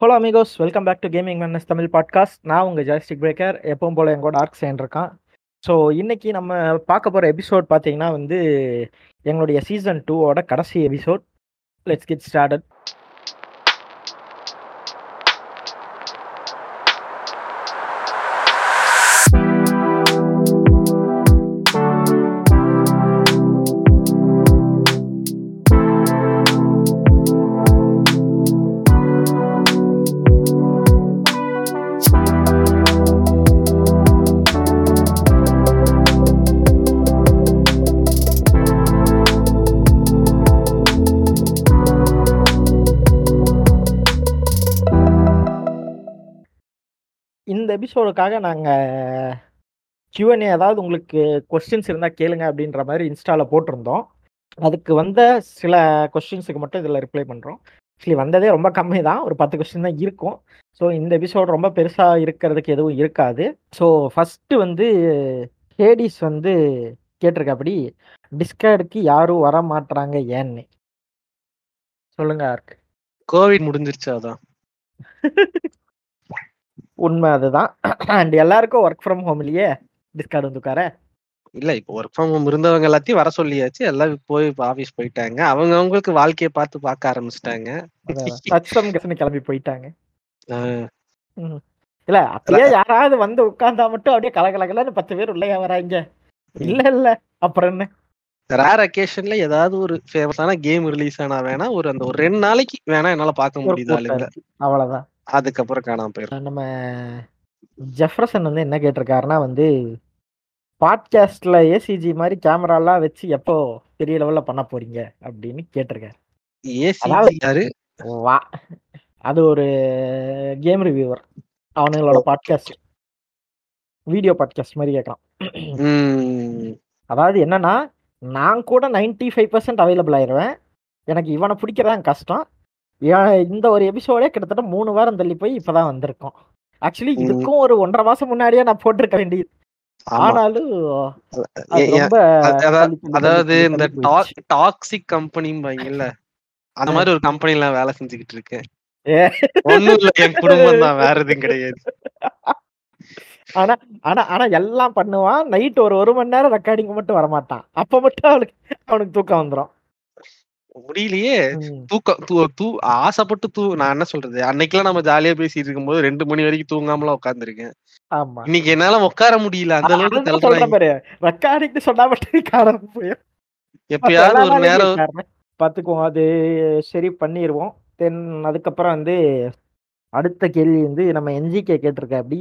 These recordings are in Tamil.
Hello amigos welcome back to gaming menace Tamil podcast நான் உங்கள் ஜாஸ்டிக் பிரேக்கர் எப்பவும் போல் எங்கூட ஆர்க் சேன் ஸோ இன்னைக்கு நம்ம பார்க்க போகிற எபிசோட் பார்த்தீங்கன்னா வந்து எங்களுடைய சீசன் டூவோட கடைசி எபிசோட் லெட்ஸ் கெட் ஸ்டார்டட் எபிசோடுக்காக நாங்கள் Q&A அதாவது உங்களுக்கு கொஸ்டின்ஸ் இருந்தால் கேளுங்க அப்படின்ற மாதிரி இன்ஸ்டாவில் போட்டிருந்தோம். அதுக்கு வந்த சில கொஸ்டின்ஸுக்கு மட்டும் இதில் ரிப்ளை பண்ணுறோம் ஆக்சுவலி வந்ததே ரொம்ப கம்மி தான் ஒரு பத்து கொஸ்டின் தான் இருக்கும். ஸோ இந்த எபிசோட் ரொம்ப பெருசாக இருக்கிறதுக்கு எதுவும் இருக்காது. ஸோ ஃபஸ்ட்டு வந்து ஹேடிஸ் வந்து கேட்டிருக்காப்படி டிஸ்கார்டுக்கு யாரும் வர மாட்றாங்க ஏன்னு? சொல்லுங்க ஆர்க். கோவிட் முடிஞ்சிருச்சு அதான். உண்மை அதுதான். அண்ட் எல்லாருக்கும் ஒர்க் ஃப்ரம் ஹோம் இல்லையே? டிஸ்கார்டு வந்து உட்கார இல்ல இப்போ ஒர்க் ஃப்ரம் ஹோம் இருந்தவங்க எல்லாத்தையும் வர சொல்லியாச்சு. எல்லாம் போய் ஆபீஸ் போயிட்டாங்க. அவங்க அவங்களுக்கு வாழ்க்கைய பார்த்து பார்க்க ஆரம்பிச்சிட்டாங்க. சச்சம் கசனு கிளம்பி போயிட்டாங்க. இல்ல அப்படியே யாராவது வந்து உட்கார்ந்தா மட்டும் அப்படியே கலகலகலன்னு பத்து பேர் உள்ளே வராங்க. இல்ல இல்ல. அப்புறம் என்ன? ரேர் அக்கேஷன்ல ஏதாவது ஒரு ஃபேமஸான கேம் ரிலீஸ் ஆனா வேணா ஒரு அந்த ஒரு ரெண்டு நாளைக்கு வேணா என்னால பார்க்க ஒரு முடியுது. அவ்வளவுதான். அதுக்கப்புறம் காணாம போயிடும் நம்ம ஜெஃப்ரசன் வந்து என்ன கேட்டிருக்காருன்னா வந்து பாட்காஸ்ட்ல ஏசிஜி மாதிரி கேமராலாம் வச்சு எப்போ பெரிய லெவல்ல பண்ண போறீங்க? அப்படின்னு கேட்டிருக்காரு. ஏசி அதாவது- யாரு? வா அது ஒரு கேம் ரிவ்யூவர் அவனுங்களோட பாட்காஸ்ட் வீடியோ பாட்காஸ்ட் மாதிரி கேட்கலாம் அதாவது என்னன்னா நான் கூட 95% ஃபைவ் பர்சன்ட் அவைலபிள் ஆயிடுவேன் எனக்கு இவனை பிடிக்கிறதான் கஷ்டம். இந்த ஒரு எபிசோடே கிட்டத்தட்ட மூணு வாரம் தள்ளி போய் இப்பதான் வந்திருக்கோம் ஆக்சுவலி. இதுக்கும் ஒரு ஒன்றரை மாசம் முன்னாடியே நான் போட்டிருக்க வேண்டியது. ஆனாலும் அதாவது இந்த. டாக்ஸிக் கம்பெனிம்பாங்கல்ல அந்த மாதிரி ஒரு கம்பெனில வேலை செஞ்சுக்கிட்டு இருக்கேன். ஒண்ணும் இல்ல என் குடும்பம் தான் வேற எதுவும் கிடையாது ஆனா ஆனா ஆனா எல்லாம் பண்ணுவான் நைட் ஒரு ஒரு மணி நேரம் ரெக்கார்டிங் மட்டும் வரமாட்டான் அப்ப மட்டும் அவனுக்கு அவனுக்கு தூக்கம் வந்துரும் முடியலையே. தூக்கம் தூ தூ ஆசைப்பட்டு தூ நான் என்ன சொல்றது? அன்னைக்கெல்லாம் நம்ம ஜாலியா பேசிட்டு இருக்கும்போது ரெண்டு மணி வரைக்கும் தூங்காமலாம் உட்காந்துருக்கேன் ஆமா. இன்னைக்கு என்னால உட்கார முடியல. அந்த அளவுக்கு சொல்றேன் ரெக்கார்டிங் சொன்னா மட்டும் எப்பயாவது ஒரு நேரம் பாத்துக்குவோம் அது சரி பண்ணிடுவோம் தென் அதுக்கப்புறம் வந்து அடுத்த கேள்வி வந்து நம்ம என்ஜிகே கேட்டிருக்க அப்படி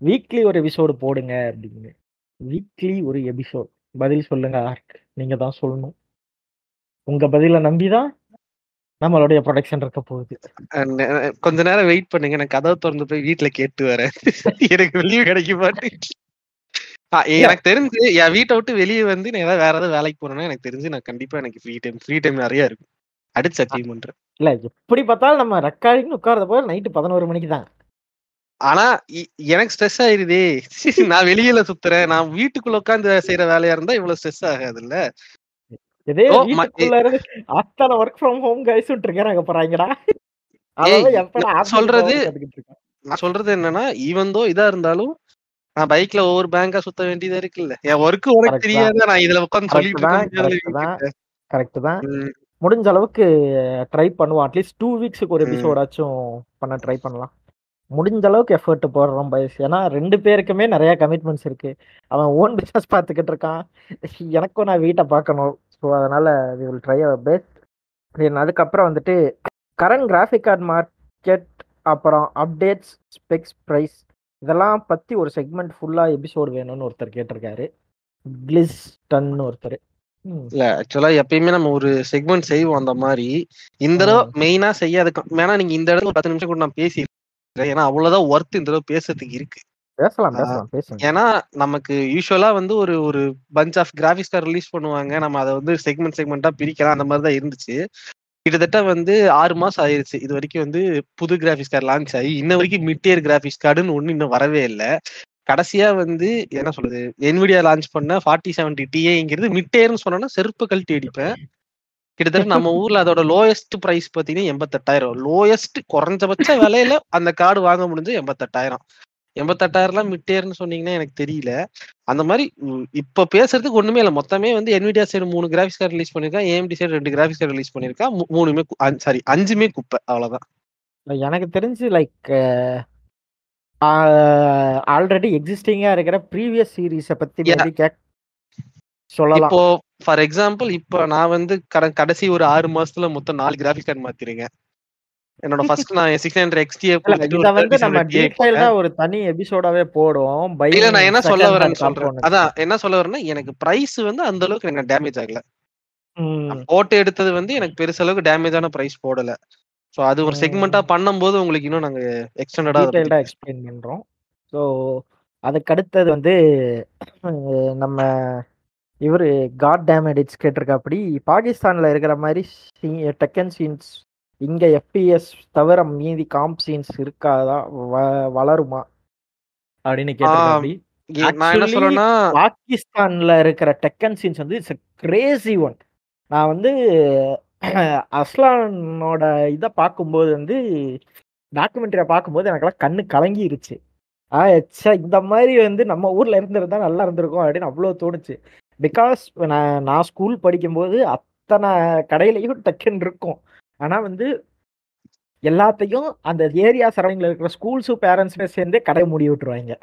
வீக்லி ஒரு எபிசோடு போடுங்க அப்படின்னு. வீக்லி ஒரு எபிசோட் பதில் சொல்லுங்க ஆர்க். நீங்க தான் சொல்லணும். உங்க பதில நம்பிதான் நம்மளுடைய ப்ரொடக்ஷன் இருக்க போகுது. கொஞ்ச நேரம் வெயிட் பண்ணுங்க. நான் கதவை திறந்து போய் வீட்டுல கேட்டு வரேன். எனக்கு லீவ் கிடைக்க ஆ, எனக்கு தெரிஞ்சு என் வீட்டை விட்டு வெளியே வந்து நான் ஏதாவது வேற ஏதாவது வேலைக்கு போறேன்னா எனக்கு தெரிஞ்சு நான் கண்டிப்பா எனக்கு ஃப்ரீ டைம் ஃப்ரீ டைம் நிறைய இருக்கும். அடிச்சு சத்தியம் பண்றேன். இல்ல எப்படி பார்த்தாலும் நம்ம ரெக்கார்டிங் உட்கார்ந்த போது நைட்டு பதினோரு மணிக்கு தான். ஆனா எனக்கு ஸ்ட்ரெஸ் ஆயிருதே. நான் வெளியில சுத்துறேன். நான் வீட்டுக்குள்ள உட்காந்து செய்யற வேலையா இருந்தா இவ்வளவு ஸ்ட்ரெஸ் ஆகாதுல்ல. இதே வீட்டுக்குள்ள இருந்து அத்தனை ஒர்க் ஃப்ரம் ஹோம் கைஸ் இருக்கிறாங்க போறாங்கடா. சொல்றது- நான் சொல்றது என்னன்னா ஈவந்தோ இதா இருந்தாலும் நான் பைக்ல ஒவ்வொரு பேங்கா சுத்த வேண்டியதா இருக்குல்ல. என் ஒர்க் உனக்கு தெரியாத? நான் இதுல உட்காந்து சொல்லிட்டு. கரெக்ட் தான் முடிஞ்ச அளவுக்கு ட்ரை பண்ணுவோம். அட்லீஸ்ட் டூ வீக்ஸுக்கு ஒரு. எபிசோடாச்சும் பண்ண ட்ரை பண்ணலாம். முடிஞ்ச அளவுக்கு எஃபர்ட் போடுறோம் பயஸ் ஏன்னா ரெண்டு பேருக்குமே நிறைய கமிட்மெண்ட்ஸ் இருக்கு. அவன் ஓன் பிசினஸ் பார்த்துக்கிட்டு இருக்கான். எனக்கும் நான் வீட்டை பார்க்கணும். ஸோ அதனால we will try our best அதுக்கப்புறம் வந்துட்டு கரண்ட் கிராஃபிக் கார்டு மார்க்கெட் அப்புறம் அப்டேட்ஸ் ஸ்பெக்ஸ் ப்ரைஸ் இதெல்லாம் பற்றி ஒரு செக்மெண்ட் ஃபுல்லாக எபிசோடு வேணும்னு ஒருத்தர் கேட்டிருக்காரு. கிளிஸ்டன் ஒருத்தர். இல்ல ஆக்சுவலா எப்பயுமே நம்ம ஒரு செக்மெண்ட் செய்வோம் அந்த மாதிரி. இந்த தடவை மெயினா செய்யாத கம்- வேணா நீங்க இந்த இடத்துல பத்து நிமிஷம் கூட நான் பேசிடுறேன். ஏன்னா அவ்வளவுதான் ஒர்த் இந்த தடவை பேசுறதுக்கு இருக்கு. பேசலாம் பேசலாம் பேசுங்க. ஏன்னா நமக்கு யூஸ்வலா வந்து ஒரு ஒரு bunch of graphics card release பண்ணுவாங்க. நம்ம அதை வந்து செக்மெண்ட் செக்மெண்டா பிரிக்கலாம். அந்த மாதிரி தான் இருந்துச்சு. கிட்டத்தட்ட வந்து ஆறு மாசம் ஆயிருச்சு. இது வரைக்கும் வந்து புது கிராபிக்ஸ் கார்டு லான்ச் ஆகி இன்ன வரைக்கும் மிட் இயர் கிராபிக்ஸ் கார்டுன்னு ஒண்ணு இன்னும் வரவே இல்லை. கடைசியா வந்து என்ன சொல்றது என்விடியா லான்ச் பண்ண ஃபார்ட்டி செவன்டி டிஏங்கிறது மிட் இயர்னு சொன்னா செருப்பு கழட்டி அடிப்பேன். கிட்டத்தட்ட நம்ம ஊர்ல அதோட லோயஸ்ட் பிரைஸ் பாத்தீங்கன்னா எண்பத்தெட்டாயிரம். லோயஸ்ட் குறைஞ்சபட்ச விலையில அந்த கார்டு வாங்க முடிஞ்சு எண்பத்தெட்டாயிரம். எண்பத்தெட்டாயிரம்லாம் மிட்டேர்னு சொன்னீங்கன்னா எனக்கு தெரியல. அந்த மாதிரி இப்ப பேசுறதுக்கு ஒண்ணுமே இல்லை. மொத்தமே வந்து என்விடியா சைடு மூணு கிராஃபிக்ஸ் கார்டு ரிலீஸ் பண்ணிருக்கா ஏஎம்டி சைடு ரெண்டு கிராஃபிக்ஸ் கார்டு ரிலீஸ் பண்ணிருக்கா மூணுமே சாரி அஞ்சுமே குப்பை. அவ்வளவுதான். எனக்கு தெரிஞ்சு லைக் ஆல்ரெடி எக்ஸிஸ்டிங்கா இருக்கிற ப்ரீவியஸ் சீரீஸை பத்தி சொல்லலாம். இப்போ ஃபார் எக்ஸாம்பிள் இப்போ நான் வந்து கட- கடைசி ஒரு ஆறு மாசத்துல மொத்தம் நாலு கிராஃபிக் கார்டு மாத்திருக்கேன். என்னோட ஃபர்ஸ்ட் நான் சிக்ஸ் ஹண்ட்ரட் எக்ஸ்டிஏ இல்ல இத வந்து நம்ம டீடைல்டா ஒரு தனி எபிசோடாவே போடுவோம். பை இல்ல நான் என்ன சொல்ல வரேன்னு சொல்றேன். அதான் என்ன சொல்ல வரேன்னா எனக்கு பிரைஸ் வந்து அந்த அளவுக்கு எனக்கு டேமேஜ் ஆகல. போட்டு எடுத்தது வந்து எனக்கு பெருசளவுக்கு டேமேஜான பிரைஸ் போடல. சோ அது ஒரு. செக்மெண்டா பண்ணும்போது உங்களுக்கு இன்னும் நாங்க எக்ஸ்டெண்டடா டீடைல்டா எக்ஸ்பிளைன் பண்றோம். ஸோ அதுக்கு அடுத்தது வந்து நம்ம இவரு காட் டேமேடிட்ஸ் கேட்டிருக்காப்படி. பாகிஸ்தான்ல இருக்கிற மாதிரி டெக்கன் சீன்ஸ் இங்க எஃபிஎஸ் தவிர மீதி காம்ப் சீன்ஸ் இருக்காதா? வளருமா? அப்படின்னு நான் என்ன சொல்றேன்னா பாகிஸ்தான்ல இருக்கிற டெக்கன் சீன்ஸ் வந்து இட்ஸ் கிரேசி ஒன் நான் வந்து அஸ்லானோட இதை பார்க்கும்போது வந்து டாக்குமெண்ட்ரியை பார்க்கும்போது எனக்கெல்லாம் கண்ணு கலங்கிருச்சு. ஆ ச்சே இந்த மாதிரி வந்து நம்ம ஊர்ல இருந்திருந்தா நல்லா இருந்திருக்கும் அப்படின்னு அவ்வளோ தோணுச்சு. பிகாஸ் நான் நான் ஸ்கூல் படிக்கும்போது அத்தனை கடையிலையும் டெக்கன் இருக்கும். ஆனா வந்து எல்லாத்தையும் அந்த ஏரியா சரௌண்டிங்ல இருக்கிற ஸ்கூல்ஸும் பேரண்ட்ஸுமே சேர்ந்து கடை மூடி விட்டுருவாங்க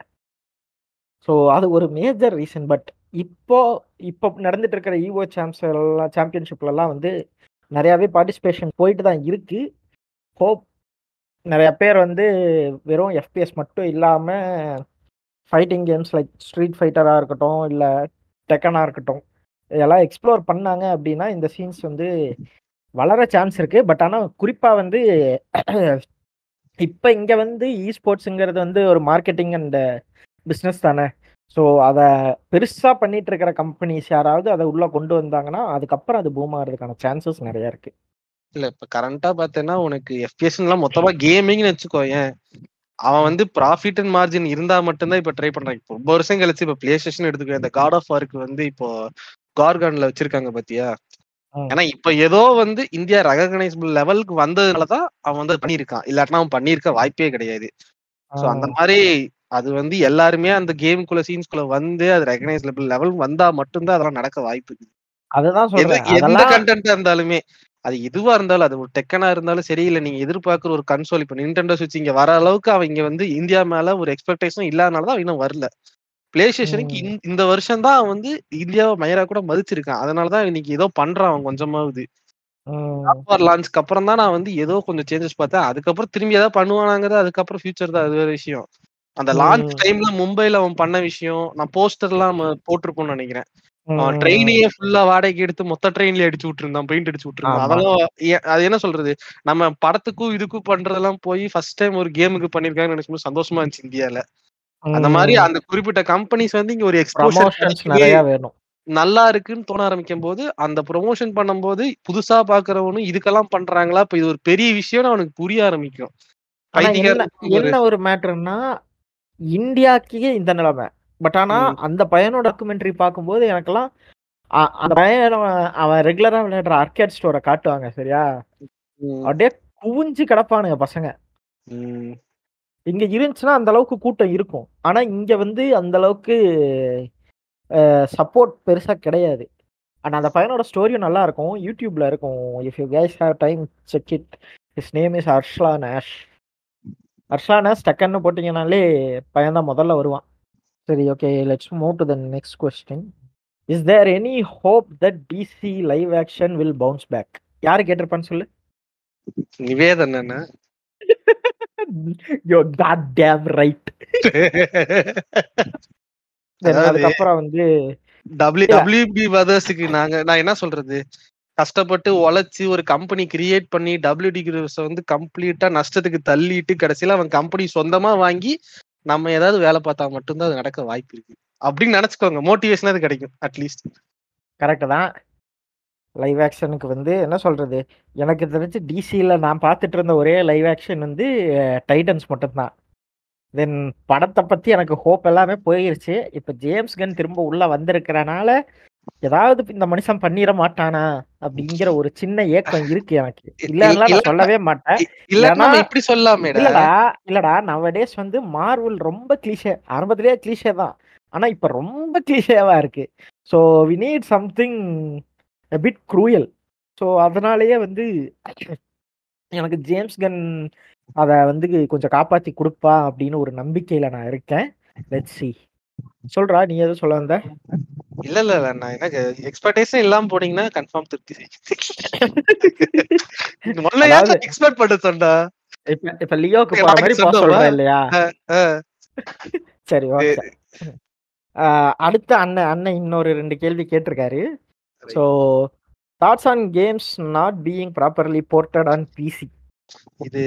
ஸோ அது ஒரு மேஜர் ரீசன் பட் இப்போ இப்போ நடந்துட்டு இருக்கிற ஈவோ சாம்ஸ் எல்லாம் சாம்பியன்ஷிப்லலாம் வந்து நிறையாவே பார்ட்டிசிபேஷன் போயிட்டு தான் இருக்கு. ஹோப் நிறைய பேர் வந்து வெறும் எஃபிஎஸ் மட்டும் இல்லாமல் ஃபைட்டிங் கேம்ஸ் லைக் ஸ்ட்ரீட் ஃபைட்டராக இருக்கட்டும் இல்லை டெக்கனாக இருக்கட்டும் இதெல்லாம் எக்ஸ்ப்ளோர் பண்ணாங்க அப்படின்னா இந்த சீன்ஸ் வந்து வளர சான்ஸ் இருக்கு. பட் ஆனால் குறிப்பாக வந்து இப்போ இங்கே வந்து இ ஸ்போர்ட்ஸுங்கிறது வந்து ஒரு மார்க்கெட்டிங் அண்ட் பிஸ்னஸ் தானே. ஸோ அதை பெருசாக பண்ணிட்டு இருக்கிற கம்பெனிஸ் யாராவது அதை உள்ளே கொண்டு வந்தாங்கன்னா அதுக்கப்புறம் அது பூம் ஆகிறதுக்கான சான்சஸ் நிறைய இருக்கு. இல்ல இப்ப கரண்டா பார்த்தேன்னா உனக்கு எஃபிஎஸ் எல்லாம் மொத்தமா கேமிங்னு வச்சுக்கோ ஏன்? அவன் வந்து ப்ராஃபிட் அண்ட் மார்ஜின் இருந்தா மட்டும்தான் இப்ப ட்ரை பண்றான். இப்போ ரொம்ப வருஷம் கழிச்சு இப்ப பிளே ஸ்டேஷன் எடுத்துக்கோ இந்த காட் ஆஃப் வார்க்கு வந்து இப்போ கார்கான்ல வச்சிருக்காங்க பாத்தியா? ஏன்னா இப்ப ஏதோ வந்து இந்தியா ரெகனைசபிள் லெவலுக்கு வந்ததுனாலதான் அவன் வந்து பண்ணியிருக்கான். இல்லாட்டினா அவன் பண்ணியிருக்க வாய்ப்பே கிடையாது. சோ அந்த மாதிரி அது வந்து எல்லாருமே அந்த கேமுக்குள்ள சீன்ஸ்குள்ள வந்து அது ரெகனைசபிள் லெவல் வந்தா மட்டும்தான் அதெல்லாம் நடக்க வாய்ப்பு. அதுதான் எந்த கண்டென்ட்டா இருந்தாலுமே அது எதுவா இருந்தாலும் அது ஒரு டெக்கனா இருந்தாலும் சரி இல்ல நீங்க எதிர்பார்க்குற ஒரு கன்சோல் இப்ப நிண்டெண்டோ சுவிட்ச் இங்க வர அளவுக்கு அவங்க வந்து இந்தியா மேல ஒரு எக்ஸ்பெக்டேஷன் இல்லாதனாலதான் இன்னும் வரல. பிளே ஸ்டேஷனுக்கு. இந்த வருஷம் தான் வந்து இந்தியாவை மயரா கூட மதிச்சிருக்கான். அதனாலதான் இன்னைக்கு ஏதோ பண்றான் அவன் கொஞ்சமாவது. லான்ச்க்கு அப்புறம் தான் நான் வந்து ஏதோ கொஞ்சம் சேஞ்சஸ் பார்த்தேன். அதுக்கப்புறம் திரும்பி ஏதாவது பண்ணுவானாங்கிறது அதுக்கப்புறம் ஃபியூச்சர் தான். அது வேற விஷயம். அந்த லான்ச். டைம்ல மும்பைல அவன் பண்ண விஷயம் நான் போஸ்டர் எல்லாம் போட்டிருப்போம்னு நினைக்கிறேன். அவன். ட்ரெயினையே ஃபுல்லா வாடகைக்கு எடுத்து மொத்த ட்ரெயின்ல அடிச்சு விட்டுருந்தான் பெயிண்ட் அடிச்சு விட்டுருந்தான். அதெல்லாம் அது என்ன சொல்றது? நம்ம படத்துக்கும் இதுக்கும் பண்றதெல்லாம் போய் ஃபர்ஸ்ட் டைம் ஒரு கேமுக்கு பண்ணிருக்காங்கன்னு நினைக்கும்போது சந்தோஷமா இருந்துச்சு இந்தியால. அந்த மாதிரி. அந்த குறிப்பிட்ட கம்பெனிஸ் வந்து இங்க ஒரு எக்ஸ்போஷன் நிறைய வேணும். நல்லா இருக்குன்னு தோண ஆரம்பிக்கும் போது அந்த ப்ரொமோஷன் பண்ணும்போது புதுசா பாக்குறவனும் இதுக்கெல்லாம் பண்றாங்களா? இப்ப இது ஒரு பெரிய விஷயம்னு அவனுக்கு புரிய ஆரம்பிக்கும். என்ன ஒரு- மேட்டர்னா இந்தியாக்கே இந்த நிலைமை. பட் ஆனா. அந்த பையனோட டாக்குமெண்ட்ரி பார்க்கும்போது எனக்கெல்லாம் அந்த பையன் அவன் ரெகுலரா விளையாடுற ஆர்கேட் ஸ்டோரை காட்டுவாங்க சரியா? அப்படியே குவிஞ்சு கிடப்பானுங்க பசங்க. இங்க இருந்துச்சுன்னா அந்த அளவுக்கு கூட்டம் இருக்கும். ஆனா இங்க வந்து அந்த அளவுக்கு சப்போர்ட் பெருசா கிடையாது. ஆனா அந்த பையனோட ஸ்டோரியும் நல்லா இருக்கும். யூடியூப்ல இருக்கும். If you guys have time check it his name is Arslan Ash Arslan Ash டக்குன்னு போட்டிங்கனாலே பையன் தான் முதல்ல வருவான். சரி okay let's move to the next question is there any hope that DC live action will bounce back யாரு கேட்டிருப்பான்னு சொல்லு. நிவேதன் ரைட் அதாவது- அதுக்கப்புறம் வந்து டபிள்யூ. டபிள்யூபி பிரதர்ஸுக்கு நாங்க நான் என்ன சொல்றது? கஷ்டப்பட்டு உழைச்சு ஒரு கம்பெனி கிரியேட் பண்ணி டபிள்யூடி வந்து கம்ப்ளீட்டா நஷ்டத்துக்கு தள்ளிட்டு கடைசியில அவன் கம்பெனி சொந்தமா வாங்கி நம்ம ஏதாவது வேலை பார்த்தா மட்டும்தான் அது நடக்க வாய்ப்பு இருக்கு. அப்படின்னு நினைச்சுக்கோங்க. மோட்டிவேஷன் அது கிடைக்கும் அட்லீஸ்ட் கரெக்டு தான். லைவ் ஆக்ஷனுக்கு வந்து என்ன சொல்றது? எனக்கு தெரிஞ்சு டிசியில் நான் பார்த்துட்டு இருந்த ஒரே லைவ் ஆக்ஷன் வந்து டைட்டன்ஸ் மட்டும்தான். தென் படத்தை பற்றி எனக்கு ஹோப் எல்லாமே போயிருச்சு. இப்போ ஜேம்ஸ் கன் திரும்ப உள்ளே வந்திருக்கிறனால ஏதாவது இந்த மனுஷன் பண்ணிட மாட்டானா? அப்படிங்கிற ஒரு சின்ன ஏக்கம் இருக்கு எனக்கு. இல்லன்னா இல்ல- நான் சொல்லவே மாட்டேன். இ- இல்ல நம்ம ஏன்னா- இப்படி சொல்லாமேடா இல்லடா இல்லடா நவடேஸ் வந்து மார்வல் ரொம்ப கிளீஷே ஆரம்பத்திலேயே கிளீஷே தான். ஆனா இப்ப ரொம்ப கிளீஷேவா இருக்கு. So we need something bit cruel so அதனாலேயே வந்து எனக்கு ஜேம்ஸ் கன் அதை வந்து கொஞ்சம் காப்பாத்தி கொடுப்பா அப்படின்னு ஒரு நம்பிக்கையில நான் இருக்கேன். லெட்ஸ் சி சொல்றா நீ எதுவும் சொல்ல வந்த? இல்ல இல்ல இல்ல. நான் எனக்கு எக்ஸ்பெக்டேஷன் இல்லாம போனீங்கன்னா கன்ஃபார்ம் திருப்தி செய்யும். எக்ஸ்பெக்ட் பண்ண சொன்னா? இப்ப இப்ப லியோக்கு போற மாதிரி போக? சொல்றேன் இல்லையா? சரி ஓகே. அடுத்த அண்ணன் அண்ணன் இன்னொரு ரெண்டு கேள்வி கேட்டிருக்காரு. So thoughts on games not being properly ported on PC இது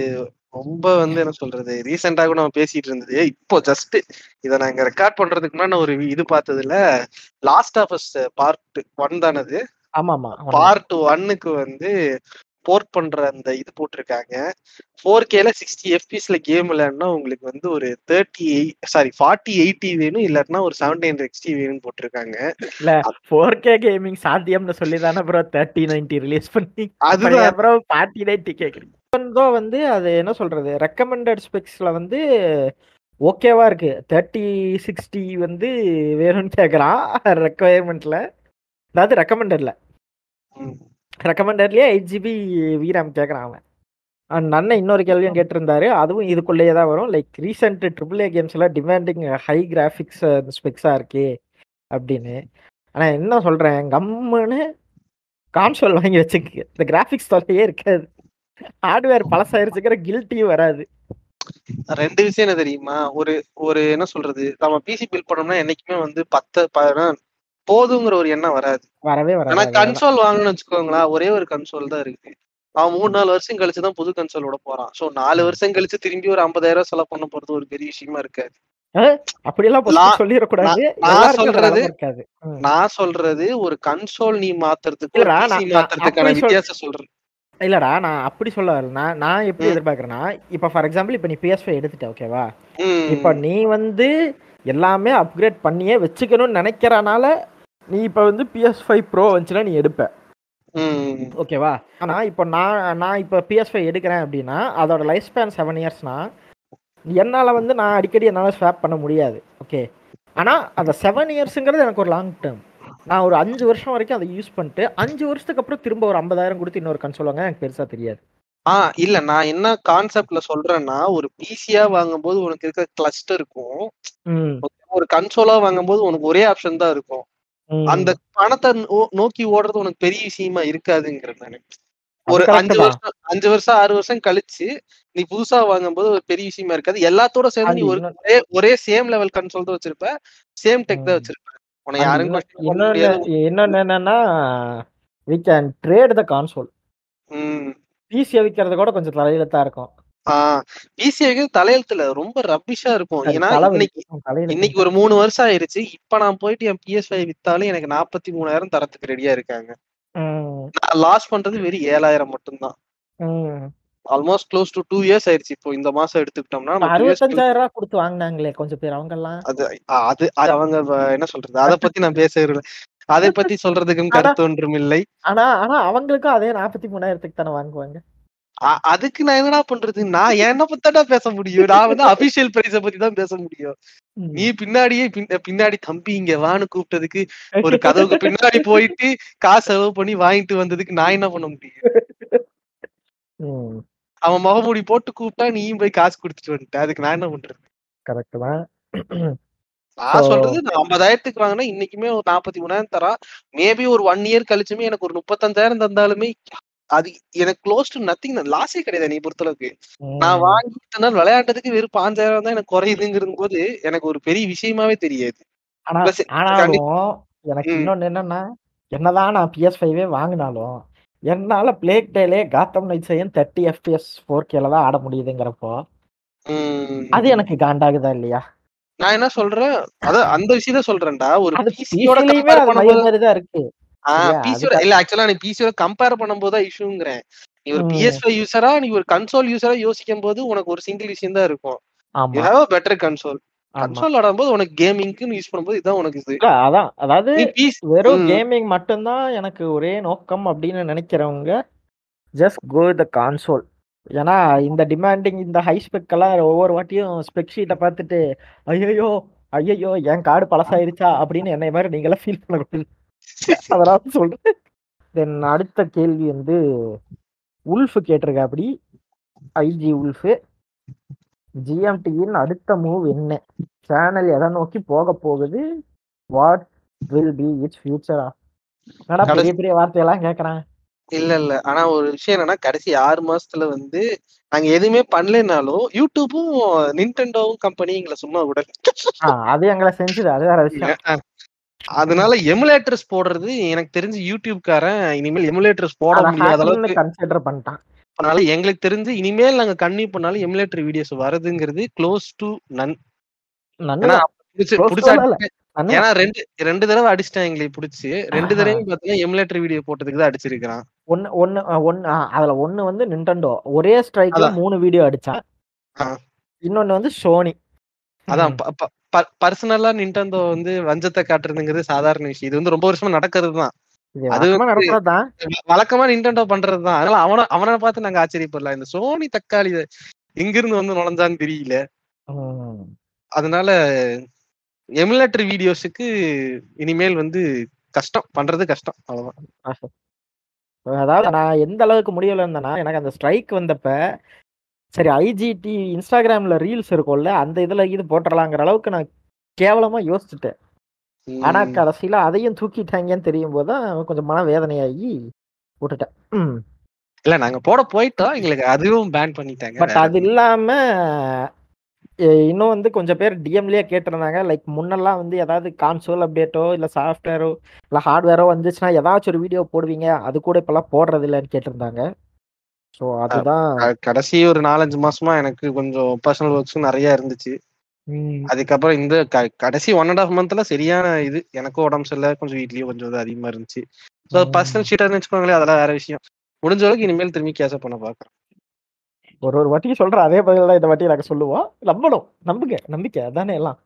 ரொம்ப வந்து என்ன சொல்றது ரீசெண்டா கூட நம்ம பேசிட்டு இருந்தது. இப்போ ஜஸ்ட் இத நான் இங்க ரெக்கார்ட் பண்றதுக்கு முன்னாடி ஒரு இது பார்த்ததுல last of us part one தானது? ஆமா ஆமா பார்ட் ஒன்னுக்கு வந்து போர்ட் பண்ற அந்த இது போட்டிருக்காங்க. ஃபோர் கேல சிக்ஸ்டி எஃபிஎஸ்ல கேம் விளையாடுனா உங்களுக்கு வந்து ஒரு தேர்ட்டி சாரி ஃபார்ட்டி எயிட்டி வேணும் இல்லாட்டினா ஒரு செவன்டி ஹண்ட்ரட் எக்ஸ்டி வேணும்னு போட்டிருக்காங்க. இல்ல ஃபோர் கே கேமிங் சாத்தியம்னு சொல்லி தானே ப்ரோ தேர்ட்டி நைன்டி ரிலீஸ் பண்ணி. அதுதான். அப்புறம் ஃபார்ட்டி நைன்டி கேட்குறீங்க இப்போ வந்து அது என்ன சொல்றது ரெக்கமெண்டட் ஸ்பெக்ஸ்ல வந்து ஓகேவா இருக்கு. தேர்ட்டி சிக்ஸ்டி வந்து வேணும்னு கேட்குறான் ரெக்குவயர்மெண்ட்ல அதாவது ரெக்கமெண்டட்ல. ரெக்கமெண்டட்லயே எயிட் ஜிபி விராம் கேட்குறான் அவன். அண்ட் அண்ணன் இன்னொரு கேள்வியும் கேட்டிருந்தாரு. அதுவும் இதுக்குள்ளேயே தான் வரும். லைக் ரீசெண்ட் ட்ரிபிள் ஏ கேம்ஸ்ல டிமாண்டிங் ஹை கிராஃபிக்ஸ் ஸ்பெக்ஸாக இருக்கு அப்படின்னு. ஆனால் என்ன சொல்கிறேன் கம்முன்னு கான்சோல் வாங்கி வச்சுக்க இந்த கிராஃபிக்ஸ் தொல்லையே இருக்காது. ஹார்ட்வேர் பழசாயிருச்சுக்கிற கில்ட்டியும் வராது. ரெண்டு விஷயம் என்ன தெரியுமா? ஒரு ஒரு என்ன சொல்றது? நம்ம பிசி பில் பண்ணோம்னா என்னைக்குமே வந்து பத்து போதுங்கிற ஒரு எண்ணம் வராது. வரவே ஆனா வராது கன்சோல் வாங்கணும்னு வச்சுக்கோங்களேன் ஒரே ஒரு கன்சோல் தான் இருக்கு. அவன் மூணு நாலு வருஷம் கழிச்சு தான் புது கன்சோலோட போறான். சோ நாலு வருஷம் கழிச்சு திரும்பி ஒரு ஐம்பதாயிரம் செலவு பண்ண போறது ஒரு பெரிய விஷயமா இருக்காது. நான்- சொல்றது-. நான் சொல்றது ஒரு கன்சோல் நீ மாத்துறதுக்கு மாத்துறதுக்கான வித்தியாசம் சொல்றேன். இல்லடா நான் அப்படி சொல்ல வரல. நான் எப்படி. எதிர்பார்க்கறேன்னா இப்போ ஃபார் எக்ஸாம்பிள் இப்போ நீ PS5 எடுத்துட்ட ஓகேவா. இப்போ நீ வந்து எல்லாமே அப்கிரேட் பண்ணியே வச்சுக்கணும்னு நினைக்கிறனால நீ இப்போ வந்து PS5 ஃபைவ் ப்ரோ வந்துச்சுன்னா நீ எடுப்ப. ம். ஓகேவா ஆனா இப்போ நான் நான் இப்போ PS5 ஃபைவ் எடுக்கிறேன் அப்படின்னா அதோட லைஃப் ஸ்பேன் செவன் இயர்ஸ்னா என்னால் வந்து நான் அடிக்கடி என்னால் ஸ்வாப் பண்ண முடியாது. ஓகே ஆனால் அந்த செவன் இயர்ஸுங்கிறது எனக்கு ஒரு லாங் டேர்ம் நான் ஒரு அஞ்சு வருஷம் வரைக்கும் அதை யூஸ் பண்ணிட்டு அஞ்சு வருஷத்துக்கு அப்புறம் திரும்ப ஒரு ஐம்பதாயிரம் கொடுத்து இன்னொரு கன்சோல் வாங்க எனக்கு பெருசாக தெரியாது. ஆ இல்ல நான் என்ன கான்செப்ட்ல சொல்றேன்னா ஒரு பிசியா வாங்கும்போது உனக்கு இருக்க கிளஸ்டர் இருக்கும். ம். ஒரு கன்சோலா வாங்கும்போது உனக்கு ஒரே ஆப்ஷன் தான் இருக்கும். அந்த பணத்தை நோக்கி ஓடுறது உனக்கு பெரிய விஷயமா இருக்காதுங்கிறது நானு ஒரு அஞ்சு தான். வருஷம் அஞ்சு வருஷம் ஆறு வருஷம் கழிச்சு நீ புதுசா வாங்கும்போது ஒரு பெரிய விஷயமா இருக்காது. எல்லாத்தோட சேர்ந்து நீ ஒரு ஒரே ஒரே சேம் லெவல் கன்சோல் தான் வச்சிருப்ப. சேம் டெக் தான். வச்சிருப்ப. அது யாரும் இன்னொன்னு என்னன்னா we can trade the console. பிசியை விற்கிறது கூட கொஞ்சம் தலையில இருக்கும். வைக்கிறது தலையெழுத்துல. ரொம்ப ரப்பிஷா இருக்கும். ஏன்னா. இன்னைக்கு இன்னைக்கு ஒரு மூணு வருஷம் ஆயிருச்சு. இப்ப நான் போயிட்டு என் பிஎஸ் ஃபைவ் வித்தாலும் எனக்கு நாற்பத்தி மூணாயிரம் தரத்துக்கு ரெடியா இருக்காங்க. நான் லாஸ் பண்றது வெறும் ஏழாயிரம் மட்டும்தான். Almost close to two years ஆயிருச்சு. இப்போ இந்த மாசம் எடுத்துக்கிட்டோம்னா அறுபத்தஞ்சாயிரம் ரூபாய் கொடுத்து வாங்கினாங்களே கொஞ்சம் பேர் அவங்க எல்லாம் அது அது அவங்க என்ன சொல்றது? அத பத்தி நான் பேச. அதை பத்தி சொல்றதுக்கும் கருத்து ஒன்றும் இல்லை. ஆனா ஆனா அவங்களுக்கும் அதே நாற்பத்தி மூணாயிரத்துக்கு தானே வாங்குவாங்க. அதுக்கு நான் என்னடா பண்றது? நான் என்ன பத்தாடா பேச முடியும்? நான் வந்து அபிஷியல் பிரைஸ பத்தி தான் பேச முடியும். நீ பின்னாடியே பின்ன- பின்னாடி தம்பி இங்க வான்னு கூப்பிட்டதுக்கு ஒரு கதவுக்கு பின்னாடி போயிட்டு காசு செலவு பண்ணி வாங்கிட்டு வந்ததுக்கு நான் என்ன பண்ண முடியும்? அவன் முகமூடி போட்டு கூப்பிட்டா நீயும் போய் காசு கொடுத்துட்டு வந்துட்ட. அதுக்கு நான் என்ன பண்றது? கரெக்ட் தான். நான் சொல்றது நான் ஐம்பதாயிரத்துக்கு வாங்கினா இன்னைக்குமே ஒரு நாற்பத்தி மூணாயிரம் தரா. மேபி ஒரு ஒன் இயர் கழிச்சுமே எனக்கு ஒரு முப்பத்தஞ்சாயிரம் தந்தாலுமே அது எனக்கு க்ளோஸ் டு நத்திங் லாஸே கிடையாது நீ பொறுத்தளவுக்கு. நான் வாங்கி நாள் விளையாட்டதுக்கு வெறும் பாஞ்சாயிரம் தான் எனக்கு குறையுதுங்கிறது போது எனக்கு ஒரு பெரிய விஷயமாவே தெரியாது. ஆனா எனக்கு. இன்னொன்னு என்னன்னா என்னதான் நான் பிஎஸ் ஃபைவே வாங்கினாலும் என்னால பிளேக் டேலே காத்தம் நைட்ஸையும் தேர்ட்டி எஃப்பிஎஸ் ஃபோர் கேல தான் ஆட முடியுதுங்கிறப்போ அது எனக்கு காண்டாகுதா இல்லையா? நான் என்ன சொல்றேன்? அதான் அந்த விஷயத்த சொல்றேன்டா. ஒரு மாதிரி தான் இருக்கு. இல்ல ஆக்சுவலா நீ பிசியோட கம்பேர் பண்ணும்போது தான் இஷ்யூங்கிறேன் நீ ஒரு. பிஎஸ் யூசரா நீ ஒரு கன்சோல் யூசரா யோசிக்கும் போது உனக்கு ஒரு சிங்கிள் விஷயம் தான் இருக்கும். You have better console console விளையாடும்போது உனக்கு கேமிங்க்குன்னு யூஸ் பண்ணும்போது இதான் உனக்கு இது. அதான் அதாவது வெறும். கேமிங் மட்டும்தான் எனக்கு ஒரே நோக்கம் அப்படின்னு நினைக்கிறவங்க ஜஸ்ட் கோ த கான்சோல் ஏன்னா இந்த டிமாண்டிங் இந்த ஹை ஸ்பெக் எல்லாம் ஒவ்வொரு வாட்டியும் ஸ்பெக் ஷீட்டை பார்த்துட்டு ஐயோ ஐயோ என் கார்டு பழசாயிருச்சா? அப்படின்னு என்னை மாதிரி நீங்களாம் ஃபீல் பண்ணக்கூடாது. அதனால சொல்றேன். தென் அடுத்த கேள்வி வந்து உல்ஃப் கேட்டிருக்க அப்படி? ஐஜி உல்ஃபு ஜிஎம்டியின் அடுத்த மூவ் என்ன? சேனல் எதை நோக்கி போக போகுது? வாட் வில் பி இட்ஸ் ஃபியூச்சரா என்னடா பெரிய பெரிய வார்த்தையெல்லாம் கேக்குறான். இல்ல இல்ல. ஆனா ஒரு விஷயம் என்னன்னா கடைசி ஆறு மாசத்துல வந்து நாங்க எதுவுமே பண்ணலைனாலும் யூடியூபும் நின்டெண்டோவும் கம்பெனி எங்களை சும்மா விடல. அது எங்களை செஞ்சுது. அது வேற விஷயம். அதனால எமுலேட்டர்ஸ் போடுறது எனக்கு தெரிஞ்சு யூடியூப்காரன் இனிமேல் எமுலேட்டர்ஸ் போட முடியாத அளவுக்கு கன்சிடர் பண்ணிட்டான். அதனால எங்களுக்கு தெரிஞ்சு இனிமேல் நாங்க கன்னியூ பண்ணாலும் எமுலேட்டர் வீடியோஸ் வருதுங்கிறது க்ளோஸ் டு நன் ஏன்னா ரெண்டு ரெண்டு தடவை அடிச்சிட்டேன் எங்களுக்கு புடிச்சு. ரெண்டு. தடவையும் பாத்தீங்கன்னா எமுலேட்டர் வீடியோ போட்டதுக்கு தான் அடிச்சிருக்கான் ஒன்னு ஒன்னு ஒன்னு அதுல ஒன்னு வந்து நிண்டண்டோ ஒரே ஸ்ட்ரைக்ல. மூணு வீடியோ அடிச்சான். இன்னொன்னு வந்து சோனி அதான் பர்சனலா நின்டெண்டோ வந்து வஞ்சத்தை காட்டுறதுங்கிறது சாதாரண விஷயம். இது வந்து ரொம்ப வருஷமா நடக்கிறது தான் அது வழக்கமா நின்டெண்டோ பண்றது தான் அதனால அவன அவனை பார்த்து நாங்க ஆச்சரியப்படல இந்த சோனி தக்காளி எங்க இருந்து வந்து நுழைஞ்சான்னு தெரியல. அதனால எமுலேட்டர் வீடியோஸுக்கு இனிமேல் வந்து கஷ்டம். பண்றது கஷ்டம். அவ்வளவுதான். அதாவது நான் எந்த அளவுக்கு முடியல இருந்தேன்னா எனக்கு அந்த ஸ்ட்ரைக் வந்தப்ப சரி ஐஜிடி இன்ஸ்டாகிராம்ல ரீல்ஸ் இருக்கும்ல அந்த இதுல இது போட்டுடலாங்கிற அளவுக்கு நான் கேவலமா யோசிச்சுட்டேன். ஆனா உம் கடைசியில அதையும் தூக்கிட்டாங்கன்னு தெரியும் போதுதான் கொஞ்சம் மன வேதனையாகி விட்டுட்டேன். இல்ல நாங்க போட போயிட்டோம். எங்களுக்கு அதுவும் பேன் பண்ணிட்டாங்க. பட் அது இல்லாம எ, இன்னும் வந்து கொஞ்சம் பேர் டிஎம்லயே கேட்டிருந்தாங்க. லைக் முன்னெல்லாம் வந்து ஏதாவது கான்சோல் அப்டேட்டோ இல்ல சாஃப்ட்வேரோ இல்ல ஹார்ட்வேரோ வந்துச்சுன்னா ஏதாச்சும் ஒரு வீடியோ போடுவீங்க. அது கூட இப்பெல்லாம் போடுறது இல்லைன்னு கேட்டிருந்தாங்க. ஸோ அதுதான் கடைசி ஒரு நாலஞ்சு மாசமா எனக்கு கொஞ்சம் பர்சனல் ஒர்க்ஸும் நிறைய இருந்துச்சு. அதுக்கப்புறம் இந்த கடைசி ஒன் அண்ட் ஆஃப் மந்த்ல சரியான இது எனக்கும் உடம்பு சரியில்லை கொஞ்சம் வீட்லயும் கொஞ்சம் இது அதிகமா இருந்துச்சு. ஸோ. பர்சனல் ஷீட்டாக வச்சுக்கோங்களேன் அதெல்லாம் வேற விஷயம். முடிஞ்ச அளவுக்கு இனிமேல் திரும்பி கேச பண்ண பாக்குறேன். ஒரு ஒரு வாட்டி சொல்ற அதே பதில் தான் இந்த வாட்டி நாங்க சொல்லுவோம். நம்பணும் நம்புங்க நம்பிக்கை அதானே எல்லாம்.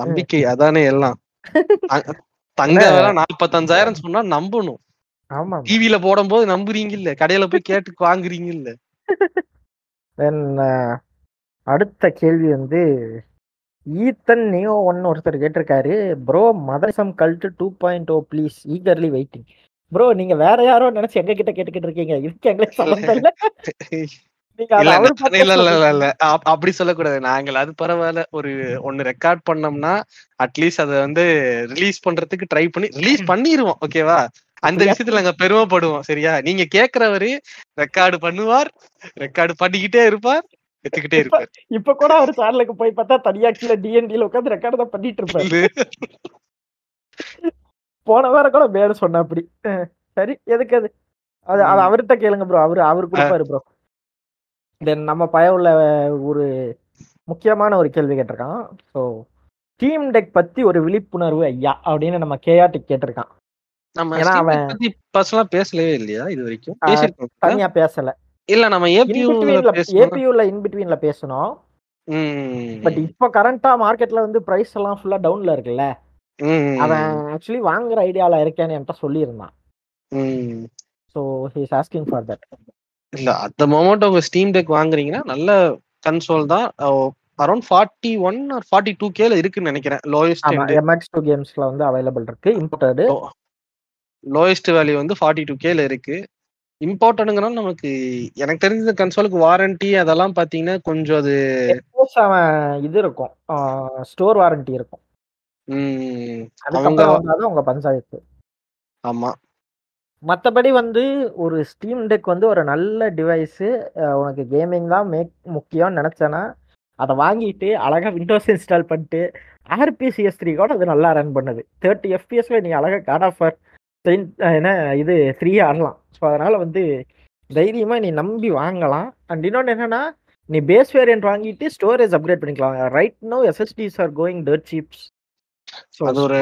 நம்பிக்கை அதானே எல்லாம். தங்க நாற்பத்தஞ்சாயிரம் சொன்னா நம்பணும். ஆமா டிவில போடும்போது நம்புறீங்க இல்ல கடையில போய் கேட்டு வாங்குறீங்க இல்ல தென் அடுத்த கேள்வி வந்து ஈத்தன் நியோ ஒன்னு ஒருத்தர் கேட்டிருக்காரு bro மதசம் cult two point O please eagerly waiting bro நீங்க வேற யாரோ நினைச்சு எங்க கிட்ட கேட்டுக்கிட்டு இருக்கீங்க? இதுக்கு எங்களுக்கு சம்பந்தம் இல்ல. அப்படி சொல்லக்கூடாது. நாங்கள் அது பரவாயில்ல. ஒரு ஒன்னு ரெக்கார்ட் பண்ணோம்னா அட்லீஸ்ட் அதை வந்து ரிலீஸ் பண்றதுக்கு ட்ரை பண்ணி ரிலீஸ் பண்ணிருவோம் ஓகேவா? அந்த? விஷயத்துல நாங்க பெருமைப்படுவோம் சரியா? நீங்க கேக்குறவரு ரெக்கார்டு பண்ணுவார் ரெக்கார்டு பண்ணிக்கிட்டே இருப்பார் எடுத்துக்கிட்டே இருப்பார். இப்ப கூட அவர் சேனலுக்கு போய் பார்த்தா தனியா கீழே டிஎன்டில உட்காந்து ரெக்கார்ட் தான் பண்ணிட்டு இருப்பாரு. போன வாரம் கூட மேல சொன்ன அப்படி. சரி எதுக்கு அது? அது அது. அவர்கிட்ட கேளுங்க ப்ரோ அவரு அவரு கொடுப்பாரு ப்ரோ தென் நம்ம பய உள்ள ஒரு முக்கியமான ஒரு கேள்வி கேட்டிருக்கான். ஸோ டீம் டெக் பத்தி ஒரு விழிப்புணர்வு ஐயா அப்படின்னு நம்ம கேஆர்டிக் கேட்டிருக்கான். ஏன்னா அவன் பர்சனலா பேசலவே இல்லையா இது வரைக்கும்? தனியா பேசல. இல்ல நம்ம ஏபியூ இன்பிட்வீன்ல பேசணும் ஏபியூல இன்பிட்வீன்ல பேசணும். பட் இப்போ கரண்டா மார்க்கெட்ல வந்து பிரைஸ் எல்லாம் ஃபுல்லா டவுன்ல இருக்குல்ல? அவன் ஆக்சுவலி வாங்குற ஐடியால இருக்கேன்னு என்கிட்ட சொல்லியிருந்தான். So he's asking for that இல்ல அட் மொமெண்ட் உங்க ஸ்டீம் டெக் வாங்குறீங்கன்னா நல்ல கன்சோல் தான். Around forty one or forty two கேல இருக்குன்னு நினைக்கிறேன். லோயஸ்ட் எம்எக்ஸ் டூ கேம்ஸ்ல வந்து அவைலபிள் இருக்கு இம்போர்ட்டடு லோயஸ்ட் வேல்யூ வந்து ஃபார்ட்டி டூ கேல இருக்கு. இம்பார்ட்டன்ட்ங்கிறனால நமக்கு எனக்கு தெரிஞ்ச கன்சோலுக்கு வாரண்டி அதெல்லாம் பாத்தீங்கன்னா கொஞ்சம் அது இது இருக்கும். ஸ்டோர் வாரண்டி இருக்கும். உங்க பஞ்சாயத்து. ஆமா. மற்றபடி வந்து ஒரு ஸ்டீம் டெக் வந்து ஒரு நல்ல டிவைஸு உனக்கு கேமிங் தான் மேக் முக்கியம்னு நினச்சேன்னா அதை வாங்கிட்டு அழகாக விண்டோஸ் இன்ஸ்டால் பண்ணிட்டு ஆர்பிசிஎஸ் த்ரீ கூட அது நல்லா ரன் பண்ணுது. தேர்ட்டி எஃப்பிஎஸ்ல நீ அழகாக காட் ஆஃபர் என்ன இது த்ரீ ஆடலாம். ஸோ அதனால வந்து தைரியமாக நீ நம்பி வாங்கலாம். அண்ட் இன்னொன்று என்னன்னா நீ பேஸ் வேரியன்ட் வாங்கிட்டு ஸ்டோரேஜ் அப்கிரேட் பண்ணிக்கலாம். Right no SSDs are going dirt cheap அது ஒரு-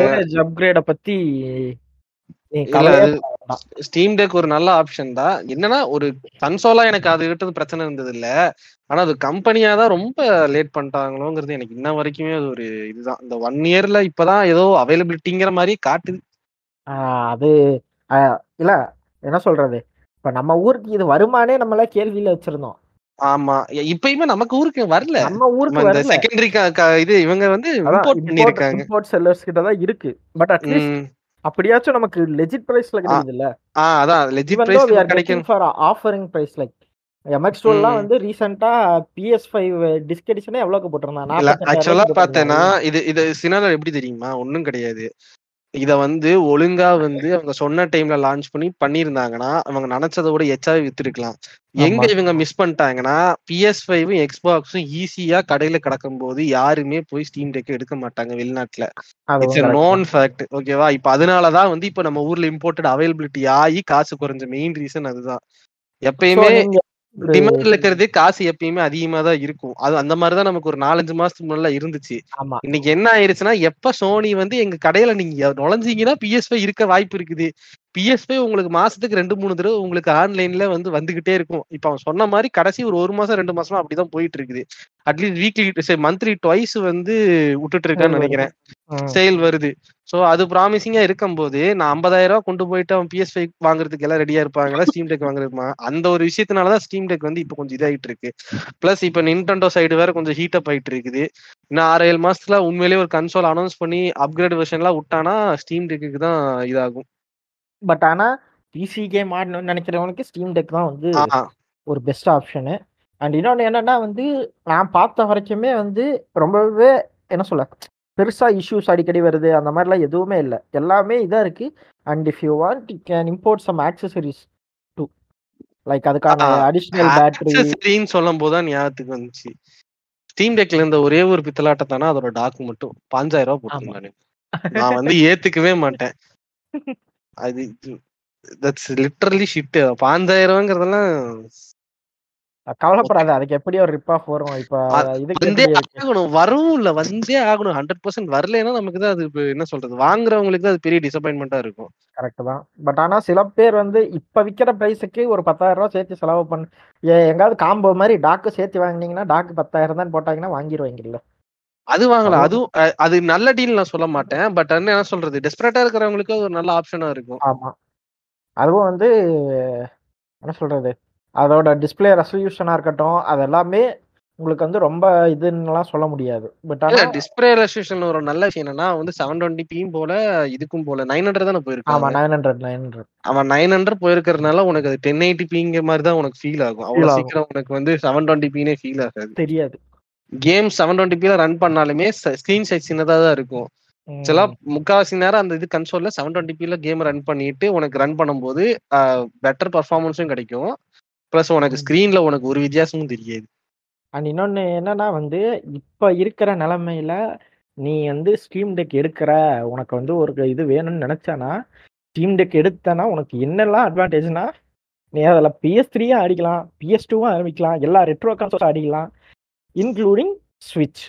அப்கிரேடை. தான். ஸ்டீம் டெக் ஒரு நல்ல ஆப்ஷன் தான். என்னன்னா ஒரு கன்சோலா எனக்கு அது கிட்ட பிரச்சனை இருந்தது இல்ல. ஆனா அது கம்பெனியா தான் ரொம்ப லேட் பண்ணிட்டாங்களோங்கிறது எனக்கு இன்ன வரைக்குமே அது ஒரு இதுதான் இந்த ஒன் இயர்ல இப்பதான் ஏதோ அவைலபிலிட்டிங்கிற மாதிரி காட்டுது. அது இல்ல என்ன சொல்றது? இப்ப நம்ம ஊருக்கு இது வருமானே நம்மள கேள்வியில வச்சிருந்தோம். ஆமா. இப்பயுமே நமக்கு ஊருக்கு வரல. நம்ம ஊருக்கு வரல. செகண்டரி இது இவங்க வந்து இம்போர்ட் பண்ணிருக்காங்க இம்போர்ட் செல்லர்ஸ் கிட்ட தான் இருக்கு. But at least. அப்படியாச்சும் நமக்கு லெஜிட் பிரைஸ்ல கிடைக்குது இல்ல ஆ அதான் legit even though we price are கிடைக்கும். for offering price like MX டுவெல்லாம். வந்து ரீசெண்டா பிஎஸ் ஃபைவ் டிஸ்க் எடிஷனே எவ்வளவுக்கு போட்டிருந்தான் இல்ல ஆக்சுவலா பார்த்தேன்னா இது இது சினால எப்படி தெரியுமா? ஒண்ணும் கிடையாது. இத வந்து ஒழுங்கா வந்து அவங்க சொன்ன டைம்ல லான்ச் பண்ணி பண்ணியிருந்தாங்கன்னா அவங்க நினைச்சதை விட எச்சாவே வித்திருக்கலாம். எங்க. இவங்க மிஸ் பண்ணிட்டாங்கன்னா பிஎஸ் ஃபைவும் எக்ஸ்பாக்ஸும் ஈஸியா கடையில கிடக்கும் போது யாருமே போய் ஸ்டீம் டெக் எடுக்க மாட்டாங்க வெளிநாட்டுல. இட்ஸ் நோன் ஃபேக்ட் ஓகேவா இப்ப அதனாலதான் வந்து இப்ப நம்ம ஊர்ல இம்போர்ட்டட் அவைலபிலிட்டி ஆகி காசு குறைஞ்ச மெயின் ரீசன் அதுதான். எப்பயுமே டிமாண்ட்ல இருக்கிறது காசு எப்பயுமே அதிகமா தான் இருக்கும். அது அந்த மாதிரிதான் நமக்கு ஒரு நாலஞ்சு மாசத்துக்கு முன்னால இருந்துச்சு. இன்னைக்கு என்ன ஆயிருச்சுன்னா எப்ப சோனி வந்து எங்க கடையில நீங்க நுழைஞ்சீங்கன்னா பிஎஸ்பை இருக்க வாய்ப்பு இருக்குது. பிஎஸ்பை உங்களுக்கு மாசத்துக்கு ரெண்டு மூணு தடவை உங்களுக்கு ஆன்லைன்ல வந்து வந்துகிட்டே இருக்கும். இப்ப அவன் சொன்ன மாதிரி கடைசி ஒரு ஒரு மாசம் ரெண்டு மாசமா அப்படிதான் போயிட்டு இருக்குது. அட்லீஸ்ட் வீக்லி மந்த்லி ட்வைஸ் வந்து விட்டுட்டு இருக்கான்னு நினைக்கிறேன். சேல் வருது. சோ அது ப்ராமிசிங்கா இருக்கும்போது நான் 50000 ரூபாய் கொண்டு போயிட்டு அவன் பிஎஸ் ஃபைவ் வாங்குறதுக்கு எல்லாம் ரெடியா இருப்பாங்களா? ஸ்டீம் டெக் வாங்குறதுமா அந்த ஒரு விஷயத்தினாலதான் ஸ்டீம் டெக் வந்து இப்ப கொஞ்சம் இதாயிட்டு இருக்கு. பிளஸ் இப்ப நின்டெண்டோ சைடு வேற கொஞ்சம் ஹீட் அப் ஆயிட்டு இருக்குது. இன்னும் ஆறு ஏழு மாசத்துல உண்மையிலேயே ஒரு கன்சோல் அனௌன்ஸ் பண்ணி அப்கிரேட் வெர்ஷன்லாம் விட்டானா ஸ்டீம் டெக்கு தான் இதாகும். பட் ஆனா பிசி கேம் ஆடணும்னு நினைக்கிறவனுக்கு ஸ்டீம் டெக் தான் வந்து ஒரு பெஸ்ட் ஆப்ஷனு அண்ட் இன்னொன்று என்னன்னா வந்து நான் பார்த்த வரைக்குமே வந்து ரொம்பவே என்ன சொல்ல பெருசா இஷ்யூஸ் அடிக்கடி வருது அந்த மாதிரிலாம் எதுவுமே இல்லை. எல்லாமே இதாக இருக்கு. And if you want you can import some accessories to like அதுக்கான அடிஷ்னல் பேட்டரி சொல்லும் போதுதான் ஞாபகத்துக்கு வந்துச்சு. ஸ்டீம் டெக்ல இருந்த ஒரே ஒரு பித்தலாட்டத்தானா அதோட டாக் மட்டும். பாஞ்சாயிரம் ரூபாய் போட்டிருந்தானு நான். வந்து ஏத்துக்கவே மாட்டேன். அது தட்ஸ் லிட்டரலி ஷிட் பாஞ்சாயிரம்ங்கிறதெல்லாம் கவலைப்படாத அதுக்கு எப்படி ஒரு ரிப் ஆஃப் வரும். இப்போ இருக்கு? ஆகணும். வரும் இல்ல. வந்தே ஆகணும். ஹண்ட்ரட் பர்சன்ட் வரலைன்னா நமக்கு தான் அது என்ன சொல்றது? வாங்குறவங்களுக்கு தான் அது பெரிய டிசப்பாயின்மெண்டா இருக்கும். கரெக்ட் தான். பட் ஆனா சில பேர் வந்து இப்ப விக்கிற பிரைஸுக்கு ஒரு பத்தாயிரம் ரூபாய் சேர்த்து செலவு பண்ண எங்காவது காம்போ மாதிரி டாக்கு சேர்த்து வாங்குனீங்கன்னா டாக்கு பத்தாயிரம் தான் போட்டாங்கன்னா வாங்கிடுவாங்கல்ல அது வாங்கலாம். அது- அதுவும் அது நல்ல டீல் நான் சொல்ல மாட்டேன். பட் என்ன சொல்றது? டெஸ்பரேட்டா இருக்கிறவங்களுக்கு ஒரு நல்ல ஆப்ஷனா இருக்கும். ஆமா. அதுவும் வந்து என்ன சொல்றது? அதோட டிஸ்பிளே ரெசல்யூஷனா இருக்கட்டும் அது எல்லாமே உங்களுக்கு வந்து ரொம்ப இதுன்னுலாம் சொல்ல முடியாது. பட் இல்ல ஆனா டிஸ்பிளே ரெஸ்ட்ரிக்ஷன் ஒரு நல்ல விஷயம் என்னன்னா வந்து செவன் டுவெண்ட்டி பியும் போல இதுக்கும் போல நைன் ஹண்ட்ரட் தானே ஆமா போயிருக்காங்க நைன் ஹண்ட்ரட் நைன் ஹண்ட்ரட் அவன் நைன் ஹண்ட்ரட் போயிருக்கிறதுனால உனக்கு அது டென் எயிட்டி பிங்கிற மாதிரி தான் உனக்கு ஃபீல் ஆகும். அவ்வளவு. சீக்கிரம் உனக்கு வந்து செவன் டுவெண்ட்டி பினே ஃபீல் ஆகாது. தெரியாது. கேம் செவன் டுவெண்ட்டி பில ரன் பண்ணாலுமே ஸ்கிரீன் சைஸ் சின்னதா தான் இருக்கும். சில முக்காவாசி நேரம் அந்த இது கன்சோல்ல செவன் டுவெண்ட்டி பில கேம் ரன் பண்ணிட்டு உனக்கு ரன் பண்ணும்போது பெட்டர் பர்ஃபார்மன்ஸும் கிடைக்கும். ப்ளஸ் உனக்கு. ஸ்கிரீன்ல உனக்கு ஒரு வித்தியாசமும் தெரியாது. அண்ட் இன்னொன்னு என்னன்னா வந்து இப்ப இருக்கிற நிலைமையில நீ வந்து ஸ்டீம் டெக் எடுக்கிற உனக்கு வந்து ஒரு இது வேணும்னு நினைச்சானா ஸ்டீம் டெக் எடுத்தனா உனக்கு என்னெல்லாம் அட்வான்டேஜ்னா நீ அதில் பிஎஸ் த்ரீயும் அடிக்கலாம் பிஎஸ் டூவும் ஆரம்பிக்கலாம் எல்லா ரெட்ரோ கான்சோலும் அடிக்கலாம் இன்க்ளூடிங் ஸ்விட்ச்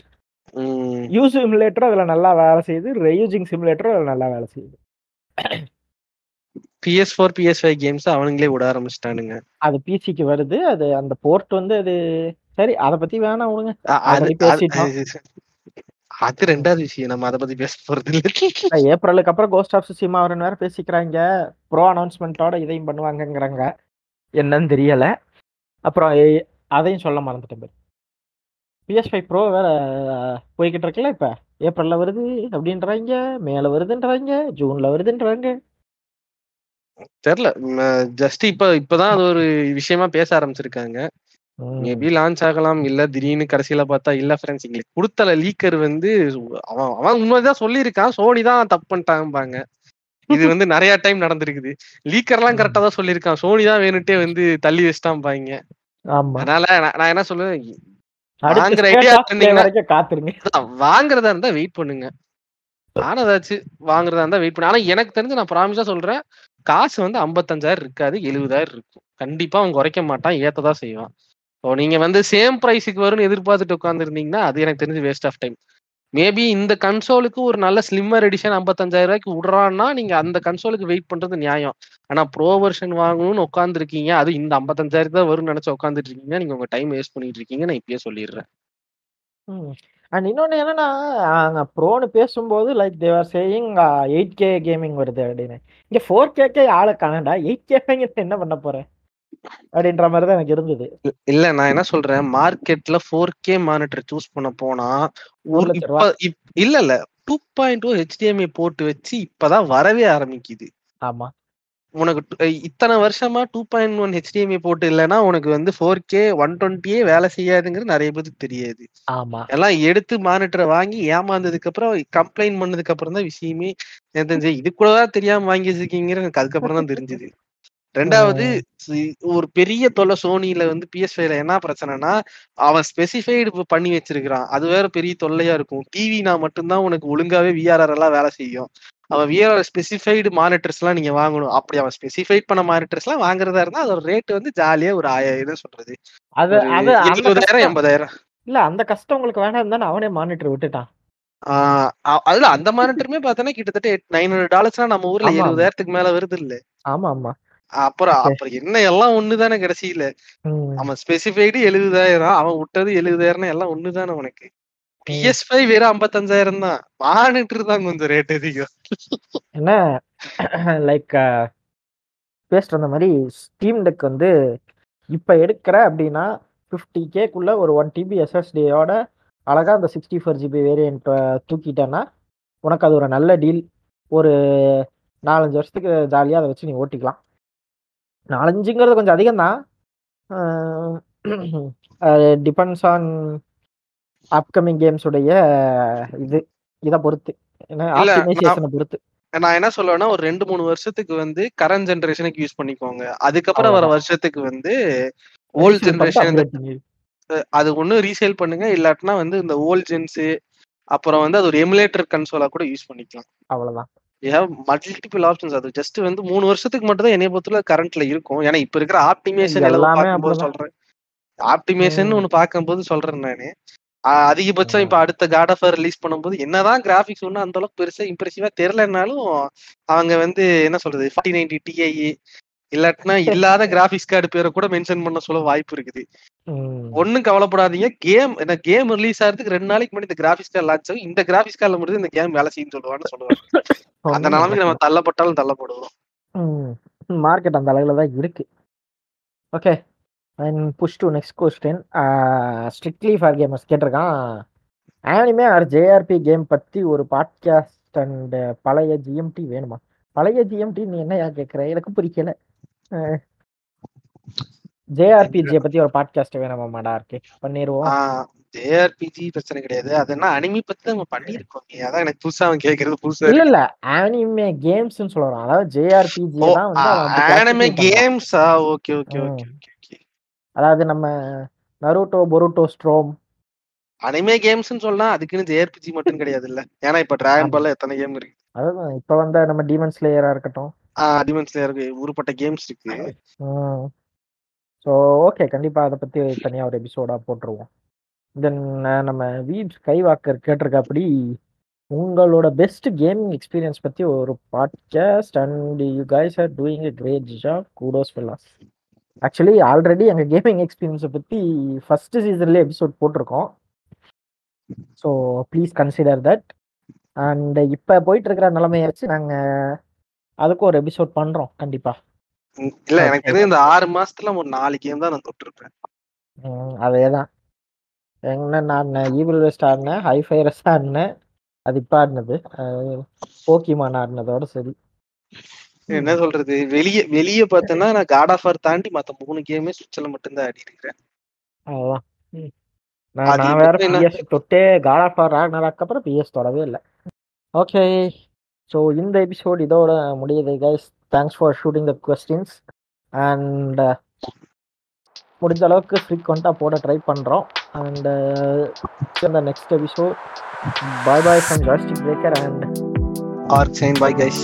உம் யூ சிமுலேட்டரும் அதில் நல்லா வேலை செய்யுது ரெயூசிங் சிமுலேட்டரும் அதில் நல்லா வேலை செய்யுது. PS four PS five games அவனுங்களே விட ஆரம்பிச்சிட்டானுங்க. அது பிசிக்கு வருது அது அந்த போர்ட் வந்து அது சரி அதை பத்தி வேணாம் விடுங்க. அ- அதை ரெண்டாவது விஷயம் நம்ம அதை பத்தி பேச போறது இல்ல. ஏப்ரலுக்கு அப்புறம் கோஸ்ட் ஆஃப் சுசிமா வரன்னு வேற பேசிக்கிறாங்க. ப்ரோ அனௌன்ஸ்மெண்ட்டோட இதையும் பண்ணுவாங்கங்கிறாங்க. என்னன்னு தெரியல. அப்புறம் அதையும் சொல்ல மறந்துட்டேன் பிஎஸ் ஃபைவ் ப்ரோ வேற போய்கிட்டு இருக்குல்ல இப்ப. ஏப்ரல்ல வருது அப்படின்றாங்க மேல வருதுன்றாங்க ஜூன்ல வருதுன்றாங்க. தெரியல ஜஸ்ட் இப்ப இப்பதான் அது ஒரு விஷயமா பேச ஆரம்பிச்சிருக்காங்க. மேபி லான்ச் ஆகலாம் இல்ல திடீர்னு கடைசியில பார்த்தா இல்ல ஃப்ரெண்ட்ஸ் எங்களுக்கு கொடுத்தல லீக்கர் வந்து அவன் அவன் உண்மைதான் சொல்லியிருக்கான். சோனி தான் தப்பு பண்ணிட்டாங்கபாங்க இது வந்து நிறைய டைம் நடந்திருக்குது. லீக்கர் எல்லாம் கரெக்டா தான் சொல்லியிருக்கான். சோனி தான் வேணுட்டே வந்து தள்ளி வச்சுட்டான்பாங்க. ஆமா. அதனால நான் என்ன சொல்லுவேன்? வாங்குற அதான் வாங்குறதா இருந்தா வெயிட் பண்ணுங்க. நானும் ஏதாச்சும் வாங்குறதா இருந்தா வெயிட் பண்ணு. ஆனா எனக்கு தெரிஞ்சு நான் ப்ராமிஸா சொல்றேன். காசு வந்து ஐம்பத்தஞ்சாயிரம் இருக்காது எழுபதாயிரம் இருக்கும். கண்டிப்பா அவன் குறைக்க மாட்டான் ஏத்ததான் செய்வான். இப்போ நீங்க வந்து சேம் ப்ரைஸுக்கு வரும்னு எதிர்பார்த்துட்டு உட்காந்துருந்தீங்கன்னா அது எனக்கு தெரிஞ்சு வேஸ்ட் ஆஃப் டைம் மேபி இந்த கன்சோலுக்கு ஒரு நல்ல ஸ்லிம்மர் எடிஷன் ஐம்பத்தஞ்சாயிரம் ரூபாய்க்கு விடுறான்னா நீங்க அந்த கன்சோலுக்கு வெயிட் பண்றது நியாயம். ஆனா ப்ரோ வெர்ஷன் வாங்கணும்னு உட்காந்துருக்கீங்க அது இந்த ஐம்பத்தஞ்சாயிரம் தான் வரும்னு நினைச்சு உட்காந்துட்டு இருக்கீங்க நீங்க உங்க டைம் வேஸ்ட் பண்ணிட்டு இருக்கீங்க நான் இப்பயே சொல்லிடுறேன். அண்ட் இன்னொன்னு என்னன்னா அங்க ப்ரோன்னு பேசும்போது like they're saying eight K gaming வருது அப்படின்னு. இங்க ஃபோர் கேக்கே ஆளை காணடா எயிட் கே என்ன பண்ண போறேன்? அப்படின்ற மாதிரி தான் எனக்கு இருந்தது. இல்ல- நான் என்ன சொல்றேன்? மார்க்கெட்ல ஃபோர் கே மானிட்டர் சூஸ் பண்ண போனா ஒரு இல்ல இல்ல. டூ பாயிண்ட் டூ ஹெச்டிஎம்ஐ போட்டு வச்சு இப்பதான் வரவே ஆரம்பிக்குது. ஆமா. உனக்கு இத்தனை வருஷமா டூ பாயிண்ட் ஒன் ஹெச்டிஎம்ஐ போட்டு இல்லைன்னா உனக்கு வந்து ஃபோர் கே ஒன் டுவெண்ட்டியே வேலை செய்யாதுங்கிறது நிறைய பேருக்கு தெரியாது. ஆமா. எல்லாம் எடுத்து மானிட்டரை வாங்கி ஏமாந்ததுக்கு அப்புறம் கம்ப்ளைண்ட் பண்ணதுக்கு அப்புறம் தான் விஷயமே தெரிஞ்சு இது கூட தெரியாம வாங்கி வச்சிருக்கீங்கிற எனக்கு அதுக்கப்புறம் தான் தெரிஞ்சது. ரெண்டாவது ஒரு பெரிய தொல்லை சோனில வந்து பிஎஸ் ஃபைவ்ல என்ன பிரச்சனைனா அவன் ஸ்பெசிஃபைடு பண்ணி வச்சிருக்கிறான். அது வேற பெரிய தொல்லையா இருக்கும். டிவினா மட்டும்தான் உனக்கு ஒழுங்காவே விஆர்ஆர் எல்லாம் வேலை செய்யும். அவன் விஆர்ஆர் ஸ்பெசிஃபைடு மானிட்டர்ஸ் எல்லாம் நீங்க வாங்கணும். அப்படி அவன் ஸ்பெசிஃபைட் பண்ண மானிட்டர்ஸ் எல்லாம் வாங்குறதா இருந்தா அதோட ரேட் வந்து ஜாலியா ஒரு ஆயிரம் என்ன சொல்றது. அது அது எழுபதாயிரம் எண்பதாயிரம். இல்ல அந்த கஷ்டம் உங்களுக்கு வேணாம் தானே அவனே மானிட்டர் விட்டுட்டான். அதுல அந்த மானிட்டருமே பார்த்தோன்னா கிட்டத்தட்ட நைன் ஹண்ட்ரட் டாலர்ஸ்னா நம்ம ஊர்ல எழுபதாயிரத்துக்கு மேல வருது இல்ல. ஆமா ஆமா. அப்புறம் அப்புறம் என்ன எல்லாம் ஒண்ணுதானே கடைசியில. அவன் ஸ்பெசிஃபைடு எழுபதாயிரம் அவன் விட்டது எழுபதாயிரம் எல்லாம் ஒண்ணுதானே உனக்கு. பிஎஸ் ஃபைவ் வெறும் ஐம்பத்தஞ்சாயிரம் தான். மானிட்டர் தான் கொஞ்சம் ரேட் அதிகம். என்ன? லைக் பேசிட்டு இருந்த மாதிரி ஸ்டீம் டெக் வந்து இப்போ எடுக்கிற அப்படின்னா ஃபிஃப்டி கேக்குள்ள ஒரு ஒன் டிபி எஸ்எஸ்டியோட அழகா அந்த சிக்ஸ்டி ஃபோர் ஜிபி வேரியன்ட் தூக்கிட்டேன்னா உனக்கு அது ஒரு நல்ல டீல் ஒரு நாலஞ்சு வருஷத்துக்கு ஜாலியாக அதை வச்சு நீ ஓட்டிக்கலாம். நாலஞ்சுங்கிறது கொஞ்சம் அதிகம்தான். டிபெண்ட்ஸ் ஆன் அப்கமிங் கேம்ஸுடைய இது இதை பொறுத்து. பொறுத்து. நான் என்ன சொல்லுவேன்னா ஒரு ரெண்டு மூணு வருஷத்துக்கு வந்து கரண்ட் ஜெனரேஷனுக்கு யூஸ் பண்ணிக்கோங்க. அதுக்கப்புறம் வர வருஷத்துக்கு வந்து ஓல்ட் ஜெனரேஷன் அது ஒண்ணு ரீசேல் பண்ணுங்க. இல்லாட்டினா வந்து இந்த ஓல்ட் ஜென்ஸ் அப்புறம் வந்து அது ஒரு எமுலேட்டர் கன்சோலா கூட யூஸ் பண்ணிக்கலாம். ஹேவ் மல்டிபிள் ஆப்ஷன்ஸ் அது ஜஸ்ட் வந்து மூணு வருஷத்துக்கு மட்டும் தான் என்னைய பொறுத்தல கரண்ட்ல இருக்கும். ஏன்னா இப்ப இருக்கிற ஆப்டிமேஷன் எல்லாம் பார்க்கும்போது சொல்றேன். ஆப்டிமேஷன் ஒன்னு பார்க்கும்போது சொல்றேன் நானு. அதிகபட்சம் இப்ப அடுத்த காட் ஆஃப் ரிலீஸ் பண்ணும்போது என்னதான் கிராபிக்ஸ் ஒன்றும் அந்த அளவுக்கு பெருசா இம்ப்ரெசிவா தெரியலனாலும் அவங்க வந்து என்ன சொல்றது ஃபார்ட்டி நைன்டி டிஐ இல்லாட்டினா இல்லாத கிராபிக்ஸ் கார்டு பேரை கூட மென்ஷன் பண்ண சொல்ல வாய்ப்பு இருக்குது. ம். ஒண்ணும் கவலைப்படாதீங்க. கேம் என்ன கேம் ரிலீஸ் ஆகிறதுக்கு ரெண்டு நாளைக்கு முன்னாடி இந்த கிராபிக்ஸ் கார்டு லான்ச் ஆகும். இந்த கிராபிக்ஸ் கார்டில் மட்டும் இந்த கேம் வேலை செய்யுன்னு சொல்லுவான்னு சொல்லுவாங்க. அந்த நிலைமைக்கு நம்ம தள்ளப்பட்டாலும் தள்ளப்படுவோம். மார்க்கெட் அந்த அளவில் தான் இருக்கு. Okay and push to next question strictly for gamers கேட்டிருக்கான். ஆனிமே ஆர் ஜேஆர்பி கேம் பற்றி ஒரு பாட்காஸ்ட் அண்ட் பழைய ஜிஎம்டி வேணுமா? பழைய ஜிஎம்டி நீ என்னையா கேட்குற எனக்கு புரியல ஜேஆர்பிஜியை பற்றி ஒரு பாட்காஸ்ட் வேணுமாடா இருக்கு? பண்ணிடுவோம் ஜேஆர்பிஜி பிரச்சனை கிடையாது. அது என்ன அனிமி பத்தி நம்ம பண்ணிருக்கோம் அதான் எனக்கு புதுசா அவன் கேக்குறது புதுசா இல்ல இல்ல ஆனிமே கேம்ஸ்னு சொல்றான் அதாவது ஜேஆர்பிஜி தான் வந்து பண்றான் கேம்ஸா ஓகே ஓகே ஓகே. அதாவது நம்ம நருட்டோ பொருட்டோ ஸ்ட்ரோம் அனிமே கேம்ஸ்னு சொன்னா அதுக்குன்னு ஜேஆர்பிஜி மட்டும் கிடையாது இல்ல ஏன்னா இப்ப டிராகன் பால்ல எத்தனை கேம் இருக்கு? அதான் இப்ப வந்த நம்ம டீமன் ஸ்லேயரா இருக்கட்டும். டிமென்ஸ்ல இருக்கு. ஊருப்பட்ட கேம்ஸ் இருக்கு. ஸோ ஓகே கண்டிப்பா அதை பத்தி தனியா ஒரு எபிசோடா போட்டுருவோம். தென் நம்ம வீட் ஸ்கைவாக்கர் கேட்டிருக்காப்படி உங்களோட பெஸ்ட் கேமிங் எக்ஸ்பீரியன்ஸ் பத்தி ஒரு podcast and you guys are doing a great job kudos fellas actually already எங்கள் கேமிங் எக்ஸ்பீரியன்ஸை பற்றி ஃபர்ஸ்ட் சீசன்லேயே எபிசோட் போட்டிருக்கோம். So please consider that and இப்போ போயிட்டு இருக்கிற நிலைமையை வச்சு நாங்கள் அதுக்கும் ஒரு எபிசோட் பண்ணுறோம் கண்டிப்பாக ம், இல்ல எனக்கு தெரிஞ்ச இந்த ஆறு மாசத்துல ஒரு நாலு கேம் தான் நான் தொட்டிருப்பேன். அதே தான் என்ன நான் ஈவில் வெஸ்ட் ஆடினேன் ஹைஃபை ரெஸ்ட் ஆடினேன் அது இப்போ ஆடினது. போக்கிமான் ஆடினதோட சரி. என்ன சொல்றது? வெளிய வெளிய பார்த்தேன்னா நான் காட் ஆஃப் ஆர் தாண்டி மத்த மூணு கேமே சுவிட்ச்ல மட்டும்தான் ஆடி இருக்கிறேன். நான் நான் வேற பிஎஸ் தொட்டே காட் ஆஃப் ஆர் ஆடினதுக்கு அப்புறம் பிஎஸ் தொடவே இல்லை. ஓகே ஸோ இந்த எபிசோட் இதோட முடியுது guys thanks for shooting the questions and முடிஞ்ச அளவுக்கு ஃப்ரீக்வெண்ட்டாக போட ட்ரை பண்ணுறோம் அண்ட் இந்த next episode bye bye from Jastic Breaker and Arc sign bye guys